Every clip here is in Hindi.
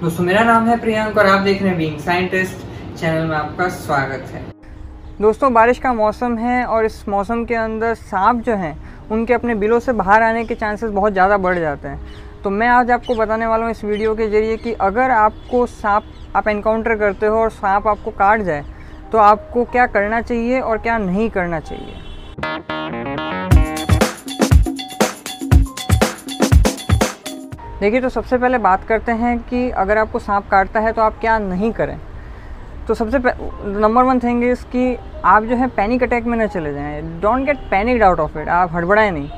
दोस्तों मेरा नाम है प्रियंक और आप देख रहे हैं बीइंग साइंटिस्ट चैनल में आपका स्वागत है। दोस्तों, बारिश का मौसम है और इस मौसम के अंदर सांप जो हैं, उनके अपने बिलों से बाहर आने के चांसेस बहुत ज़्यादा बढ़ जाते हैं। तो मैं आज आपको बताने वाला हूँ इस वीडियो के ज़रिए कि अगर आपको सांप आप एनकाउंटर करते हो और सांप आपको काट जाए तो आपको क्या करना चाहिए और क्या नहीं करना चाहिए? देखिए तो सबसे पहले बात करते हैं कि अगर आपको सांप काटता है तो आप क्या नहीं करें? तो सबसे नंबर वन थिंग इज़ कि आप जो है पैनिक अटैक में न चले जाएँ। Don't get panic out of it आप हड़बड़ाएँ नहीं।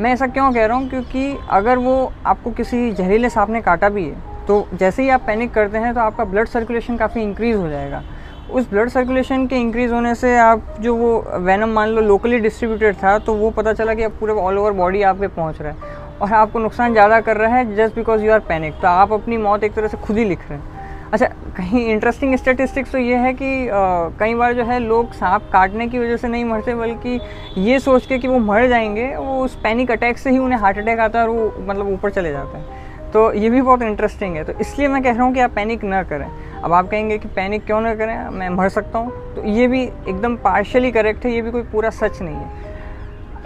मैं ऐसा क्यों कह रहा हूँ? क्योंकि अगर वो आपको किसी जहरीले सांप ने काटा भी है तो जैसे ही आप पैनिक करते हैं तो आपका ब्लड सर्कुलेशन काफ़ी इंक्रीज़ हो जाएगा। उस ब्लड सर्कुलेशन के इंक्रीज़ होने से आप जो वो वैनम मान लो लोकली डिस्ट्रीब्यूटेड था तो वो पता चला कि अब पूरे ऑल ओवर बॉडी आप पे पहुँच रहा है। और आपको नुकसान ज़्यादा कर रहा है just because you are panic तो आप अपनी मौत एक तरह से खुद ही लिख रहे हैं। अच्छा कहीं इंटरेस्टिंग स्टेटिस्टिक्स तो ये है कि कई बार जो है लोग सांप काटने की वजह से नहीं मरते, बल्कि ये सोच के कि वो मर जाएँगे, वो उस पैनिक अटैक से ही उन्हें हार्ट अटैक आता है और वो मतलब ऊपर चले जाते हैं। तो ये भी बहुत इंटरेस्टिंग है। तो इसलिए मैं कह रहा हूँ कि आप पैनिक ना करें। अब आप कहेंगे कि पैनिक क्यों ना करें? मैं मर सकता हूँ। तो ये भी एकदम पार्शली करेक्ट है, ये भी कोई पूरा सच नहीं है।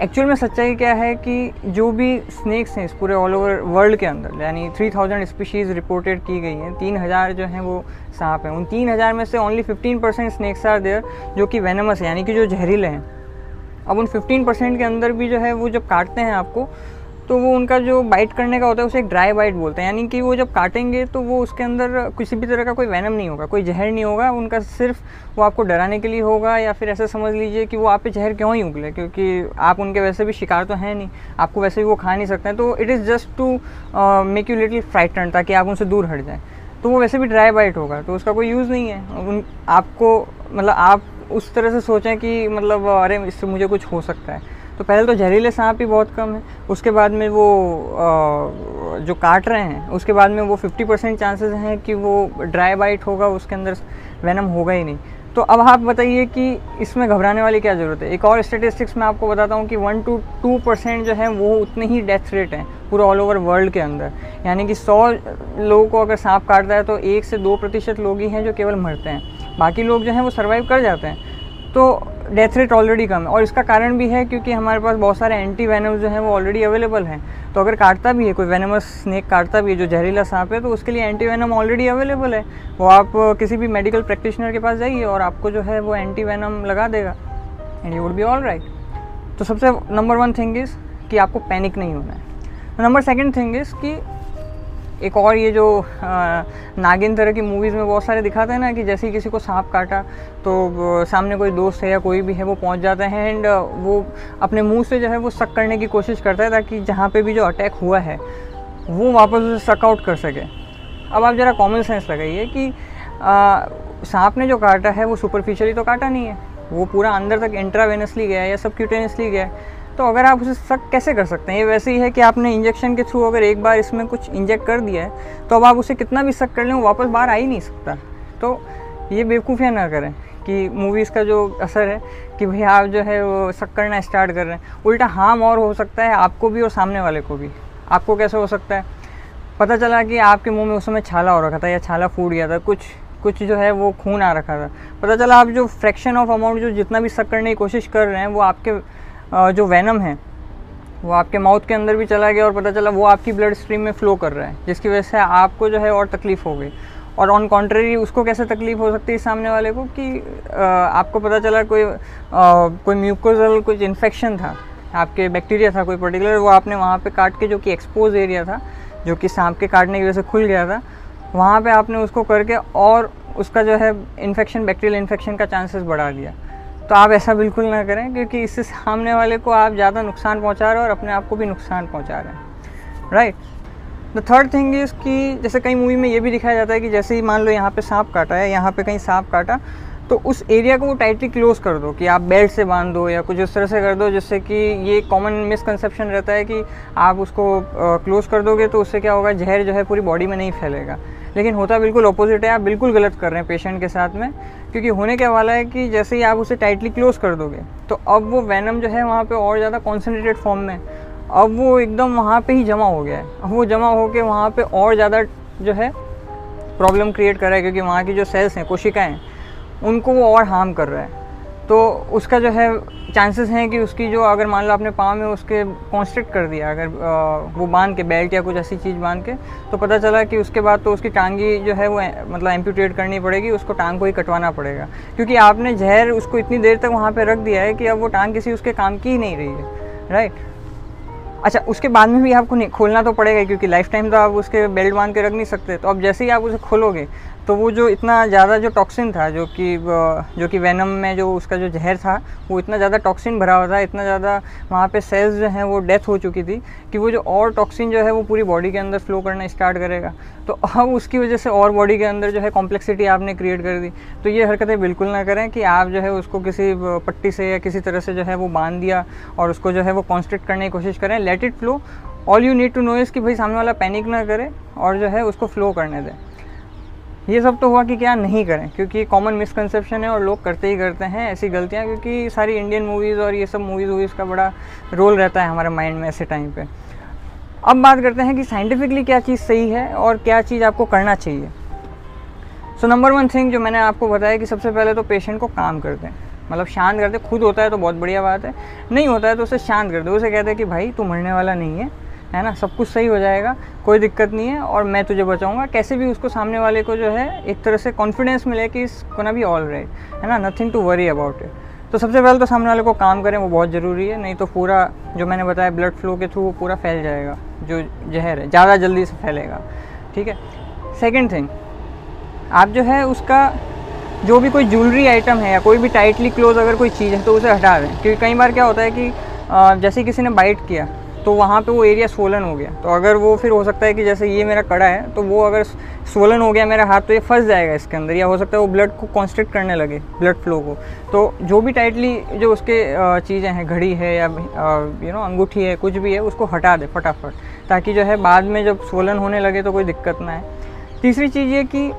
एक्चुअल में सच्चाई क्या है कि जो भी स्नैक्स हैं इस पूरे ऑल ओवर वर्ल्ड के अंदर, यानी 3000 स्पीशीज़ रिपोर्टेड की गई हैं, तीन हज़ार जो हैं वो सांप हैं। उन तीन हज़ार में से only 15 percent snacks are there जो कि वेनमस है, यानी कि जो जहरीले हैं। अब उन 15 परसेंट के अंदर भी जो है वो जब काटते हैं आपको तो वो उनका जो बाइट करने का होता है, उसे एक ड्राई बाइट बोलते हैं। यानी कि वो जब काटेंगे तो वो उसके अंदर किसी भी तरह का कोई वैनम नहीं होगा, कोई जहर नहीं होगा। उनका सिर्फ़ वो आपको डराने के लिए होगा, या फिर ऐसा समझ लीजिए कि वो आप पे जहर क्यों ही उगले? क्योंकि आप उनके वैसे भी शिकार तो हैं नहीं, आपको वैसे भी वो खा नहीं सकते हैं। तो it is just to make you little frighten ताकि आप उनसे दूर हट जाएँ। तो वो वैसे भी ड्राई बाइट होगा तो उसका कोई यूज़ नहीं है। उन, आपको मतलब आप उस तरह से सोचें कि मतलब अरे, इससे मुझे कुछ हो सकता है। तो पहले तो जहरीले सांप ही बहुत कम है। उसके बाद में वो जो काट रहे हैं, उसके बाद में वो 50 परसेंट चांसेस हैं कि वो ड्राई बाइट होगा, उसके अंदर वैनम होगा ही नहीं। तो अब आप बताइए कि इसमें घबराने वाली क्या ज़रूरत है? एक और स्टेटिस्टिक्स मैं आपको बताता हूँ कि वन टू टू परसेंट जो है, वो उतने ही डेथ रेट हैं, पूरे ऑल ओवर वर्ल्ड के अंदर। यानी कि सौ लोगों को अगर सांप काटता है तो एक से दो प्रतिशत लोग ही हैं जो केवल मरते हैं। बाकी लोग जो हैं, वो सर्वाइव कर जाते हैं। तो डेथ रेट ऑलरेडी कम है। और इसका कारण भी है क्योंकि हमारे पास बहुत सारे एंटी वेनम्स जो हैं वो ऑलरेडी अवेलेबल हैं। तो अगर काटता भी है, कोई वेनमस स्नेक काटता भी है, जो जहरीला सांप है तो उसके लिए एंटी वेनम ऑलरेडी अवेलेबल है। वो आप किसी भी मेडिकल प्रैक्टिशनर के पास जाइए और आपको जो है वो एंटी वेनम लगा देगा। And you would be all right तो सबसे नंबर वन थिंग इज़ कि आपको पैनिक नहीं होना है। नंबर सेकेंड थिंग इज़ कि एक और ये जो नागिन तरह की मूवीज़ में बहुत सारे दिखाते हैं ना कि जैसे ही किसी को सांप काटा तो सामने कोई दोस्त है या कोई भी है, वो पहुँच जाता है एंड वो अपने मुँह से जो है वो सक करने की कोशिश करता है ताकि जहाँ पे भी जो अटैक हुआ है, वो वापस उसे सक आउट कर सके। अब आप ज़रा कॉमन सेंस लगाइए कि सांप ने जो काटा है, वो सुपरफिशियली तो काटा नहीं है। वो पूरा अंदर तक इंट्रावेनसली गया या सब गया तो अगर आप उसे शक कैसे कर सकते हैं? ये वैसे ही है कि आपने इंजेक्शन के थ्रू अगर एक बार इसमें कुछ इंजेक्ट कर दिया है तो अब आप उसे कितना भी शक कर लें वापस बाहर आ ही नहीं सकता। तो ये बेवकूफ़ियाँ ना करें कि मूवीज़ का जो असर है कि भाई आप जो है वो शक करना स्टार्ट कर रहे हैं। उल्टा हार्म और हो सकता है आपको भी और सामने वाले को भी। आपको कैसे हो सकता है? पता चला कि आपके मुँह में उस समय छाला हो रखा था या छाला फूट गया था, कुछ कुछ जो है वो खून आ रखा था। पता चला आप जो फ्रैक्शन ऑफ़ अमाउंट जो जितना भी शक करने की कोशिश कर रहे हैं, वो आपके जो वैनम है वो आपके माउथ के अंदर भी चला गया और पता चला वो आपकी ब्लड स्ट्रीम में फ़्लो कर रहा है जिसकी वजह से आपको जो है और तकलीफ़ हो गई। और ऑन कॉन्ट्रेरी उसको कैसे तकलीफ़ हो सकती है सामने वाले को कि आपको पता चला कोई आ, कोई म्यूकोजल कुछ इन्फेक्शन था आपके बैक्टीरिया था कोई पर्टिकुलर वो आपने वहाँ पे काट के जो कि एक्सपोज एरिया था जो कि सांप के काटने की वजह से खुल गया था वहाँ पे आपने उसको करके और उसका जो है इन्फेक्शन बैक्टीरियल इन्फेक्शन का चांसेस बढ़ा दिया। तो आप ऐसा बिल्कुल ना करें, क्योंकि इससे सामने वाले को आप ज़्यादा नुकसान पहुँचा रहे हो और अपने आप को भी नुकसान पहुँचा रहे हैं। Right the third thing is कि जैसे कई मूवी में ये भी दिखाया जाता है कि जैसे ही मान लो यहाँ पे सांप काटा है, यहाँ पे कहीं सांप काटा तो उस एरिया को वो टाइटली क्लोज कर दो कि आप बेल्ट से बाँध दो या कुछ इस तरह से कर दो, जिससे कि ये कॉमन मिसकंसेप्शन रहता है कि आप उसको क्लोज कर दोगे तो उससे क्या होगा, जहर जो है पूरी बॉडी में नहीं फैलेगा। लेकिन होता बिल्कुल अपोजिट है, आप बिल्कुल गलत कर रहे हैं पेशेंट के साथ में। क्योंकि होने क्या वाला है कि जैसे ही आप उसे टाइटली क्लोज कर दोगे तो अब वो वैनम जो है वहाँ पर और ज़्यादा कॉन्सेंट्रेटेड फॉर्म में, अब वो एकदम वहाँ पर ही जमा हो गया है। अब वो जमा हो के वहाँ पर और ज़्यादा जो है प्रॉब्लम क्रिएट कर रहा है, क्योंकि वहाँ की जो सेल्स हैं, कोशिकाएँ हैं उनको वो और हार्म कर रहा है। तो उसका जो है चांसेस हैं कि उसकी जो अगर मान लो आपने पाँव में उसके कॉन्स्ट्रिक्ट कर दिया, अगर वो बाँध के बेल्ट या कुछ ऐसी चीज़ बाँध के तो पता चला कि उसके बाद तो उसकी टांगी जो है वो मतलब एम्प्यूटेट करनी पड़ेगी, उसको टांग को ही कटवाना पड़ेगा। क्योंकि आपने जहर उसको इतनी देर तक वहाँ पर रख दिया है कि अब वो टांग किसी उसके काम की ही नहीं रही है राइट अच्छा उसके बाद में भी आपको खोलना तो पड़ेगा क्योंकि लाइफ टाइम तो आप उसके बेल्ट बाँध के रख नहीं सकते। तो अब जैसे ही आप उसे खोलोगे तो वो जो इतना ज़्यादा जो टॉक्सिन था, जो कि जो कि वैनम में जो उसका जो जहर था, वो इतना ज़्यादा टॉक्सिन भरा हुआ था, इतना ज़्यादा वहाँ पे सेल्स जो हैं वो डेथ हो चुकी थी कि वो जो और टॉक्सिन जो है वो पूरी बॉडी के अंदर फ्लो करना स्टार्ट करेगा। तो अब उसकी वजह से और बॉडी के अंदर जो है कॉम्प्लेक्सिटी आपने क्रिएट कर दी। तो ये हरकतें बिल्कुल ना करें कि आप जो है उसको किसी पट्टी से या किसी तरह से जो है वो बाँध दिया और उसको जो है वो कॉन्स्ट्रिक्ट करने की कोशिश करें। Let it flow all you need to know is कि भाई सामने वाला पैनिक ना करे और जो है उसको फ्लो करने दें। ये सब तो हुआ कि क्या नहीं करें, क्योंकि कॉमन मिसकंसेप्शन है और लोग करते ही करते हैं ऐसी गलतियाँ, क्योंकि सारी इंडियन मूवीज़ और ये सब मूवीज़ वूवीज़ का बड़ा रोल रहता है हमारे माइंड में ऐसे टाइम पे। अब बात करते हैं कि साइंटिफिकली क्या चीज़ सही है और क्या चीज़ आपको करना चाहिए। सो नंबर वन थिंग जो मैंने आपको बताया कि सबसे पहले तो पेशेंट को काम कर दें। मतलब शांत कर करते खुद होता है तो बहुत बढ़िया बात है, नहीं होता है तो उसे शांत कर दे। उसे कहते हैं कि भाई तू मरने वाला नहीं है है ना? सब कुछ सही हो जाएगा, कोई दिक्कत नहीं है और मैं तुझे बचाऊँगा। कैसे भी उसको सामने वाले को जो है एक तरह से कॉन्फिडेंस मिले कि इस को ना भी ऑल राइट है ना? Nothing to worry about it तो सबसे पहले तो सामने वाले को काम करें, वो बहुत ज़रूरी है, नहीं तो पूरा जो मैंने बताया ब्लड फ्लो के थ्रू वो पूरा फैल जाएगा, जो जहर है, ज़्यादा जल्दी से फैलेगा, ठीक है? सेकेंड थिंग आप जो है उसका जो भी कोई ज्वेलरी आइटम है या कोई भी टाइटली क्लोज अगर कोई चीज़ है तो उसे हटा दें, क्योंकि कई बार क्या होता है कि जैसे किसी ने बाइट किया तो वहाँ पे वो एरिया सोलन हो गया। तो अगर वो फिर हो सकता है कि जैसे ये मेरा कड़ा है तो वो अगर सोलन हो गया मेरा हाथ तो ये फंस जाएगा इसके अंदर। या हो सकता है वो ब्लड को कॉन्स्ट्रिक्ट करने लगे ब्लड फ्लो को। तो जो भी टाइटली जो उसके चीज़ें हैं घड़ी है या यू नो अंगूठी है कुछ भी है उसको हटा दे फटाफट ताकि जो है बाद में जब सोलन होने लगे तो कोई दिक्कत ना है तीसरी चीज़ ये कि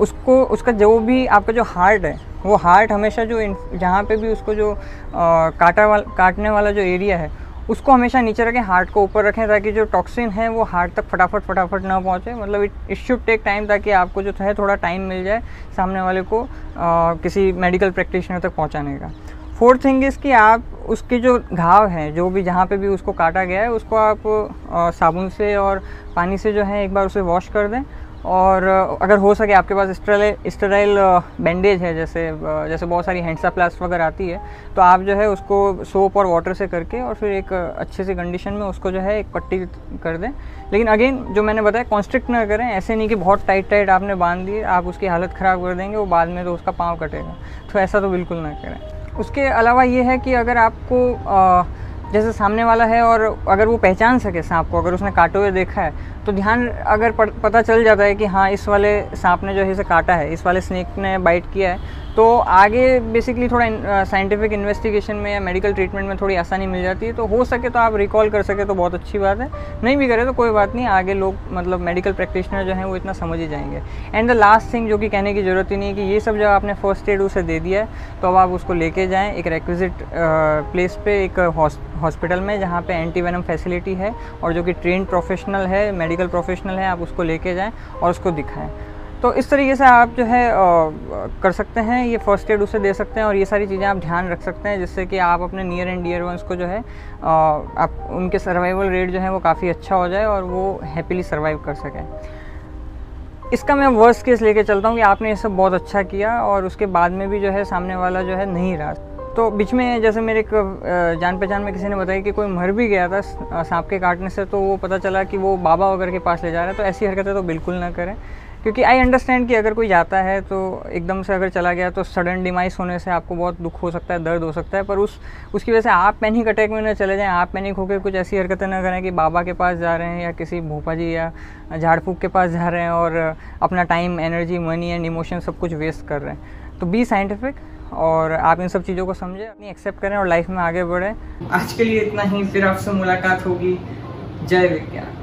उसको उसका जो भी आपका जो हार्ट है वो हार्ट हमेशा जो जहाँ पे भी उसको जो आ, काटा वाला काटने वाला जो एरिया है उसको हमेशा नीचे रखें हार्ट को ऊपर रखें ताकि जो टॉक्सिन है वो हार्ट तक फटाफट फटाफट ना पहुँचे। मतलब it it should take time ताकि आपको जो है थोड़ा टाइम मिल जाए सामने वाले को आ, किसी मेडिकल प्रैक्टिशनर तक पहुँचाने का। फोर्थ थिंग इज़ कि आप उसके जो घाव हैं जो भी जहाँ पे भी उसको काटा गया है उसको आप साबुन से और पानी से जो है एक बार उसे वॉश कर दें। और अगर हो सके आपके पास स्टराइल बैंडेज है जैसे जैसे बहुत सारी हैंडसा प्लास्ट वगैरह आती है तो आप जो है उसको सोप और वाटर से करके और फिर एक अच्छे से कंडीशन में उसको जो है एक पट्टी कर दें। लेकिन अगेन जो मैंने बताया कॉन्स्ट्रिक्ट ना करें ऐसे नहीं कि बहुत टाइट टाइट आपने बाँध दिए आप उसकी हालत ख़राब कर देंगे वो बाद में तो उसका पाँव कटेगा। तो ऐसा तो बिल्कुल ना करें। उसके अलावा ये है कि अगर आपको आ, जैसे सामने वाला है और अगर वो पहचान सके सांप को, अगर उसने काटे हुए देखा है तो ध्यान अगर पता चल जाता है कि हाँ इस वाले सांप ने जो है इसे काटा है, इस वाले स्नेक ने बाइट किया है तो आगे बेसिकली थोड़ा साइंटिफिक इन्वेस्टिगेशन में या मेडिकल ट्रीटमेंट में थोड़ी आसानी मिल जाती है। तो हो सके तो आप रिकॉल कर सके तो बहुत अच्छी बात है। नहीं भी करे तो कोई बात नहीं, आगे लोग मतलब मेडिकल प्रैक्टिशनर जो हैं वो इतना समझ ही जाएँगे। एंड द लास्ट थिंग जो कि कहने की ज़रूरत ही नहीं है कि ये सब जब आपने फ़र्स्ट एड उसे दे दिया है तो अब आप उसको लेके जाएँ एक रिक्विजिट प्लेस पर एक हॉस्पिटल में जहाँ पर एंटी वेनम फैसिलिटी है और जो कि ट्रेन प्रोफेशनल है मेडिकल प्रोफेशनल है, आप उसको लेके जाएँ और उसको दिखाएँ। तो इस तरीके से आप जो है आ, कर सकते हैं ये फ़र्स्ट एड उसे दे सकते हैं और ये सारी चीज़ें आप ध्यान रख सकते हैं जिससे कि आप अपने नियर एंड डियर वंस को जो है आ, आप उनके सर्वाइवल रेट जो है वो काफ़ी अच्छा हो जाए और वो हैप्पीली सर्वाइव कर सकें। इसका मैं वर्स्ट केस लेके चलता हूँ कि आपने ये सब बहुत अच्छा किया और उसके बाद में भी जो है सामने वाला जो है नहीं रहा। तो बीच में जैसे मेरे एक जान पहचान में किसी ने बताया कि कोई मर भी गया था सांप के काटने से तो वो पता चला कि वो बाबा वगैरह के पास ले जा रहा है तो ऐसी हरकतें तो बिल्कुल ना करें। क्योंकि आई अंडरस्टैंड कि अगर कोई जाता है तो एकदम से अगर चला गया तो सडन डिमाइस होने से आपको बहुत दुख हो सकता है, दर्द हो सकता है, पर उस, उसकी वजह से आप पैनिक अटैक में ना चले जाएँ, आप पैनिक होकर कुछ ऐसी हरकतें ना करें कि बाबा के पास जा रहे हैं या किसी भोपा जी या झाड़ के पास जा रहे हैं और अपना time energy money and emotion सब कुछ वेस्ट कर रहे हैं। तो बी साइंटिफिक और आप इन सब चीज़ों को समझें, अपनी एक्सेप्ट करें और लाइफ में आगे बढ़ें। आज के लिए इतना ही, फिर आपसे मुलाकात होगी। जय विज्ञान।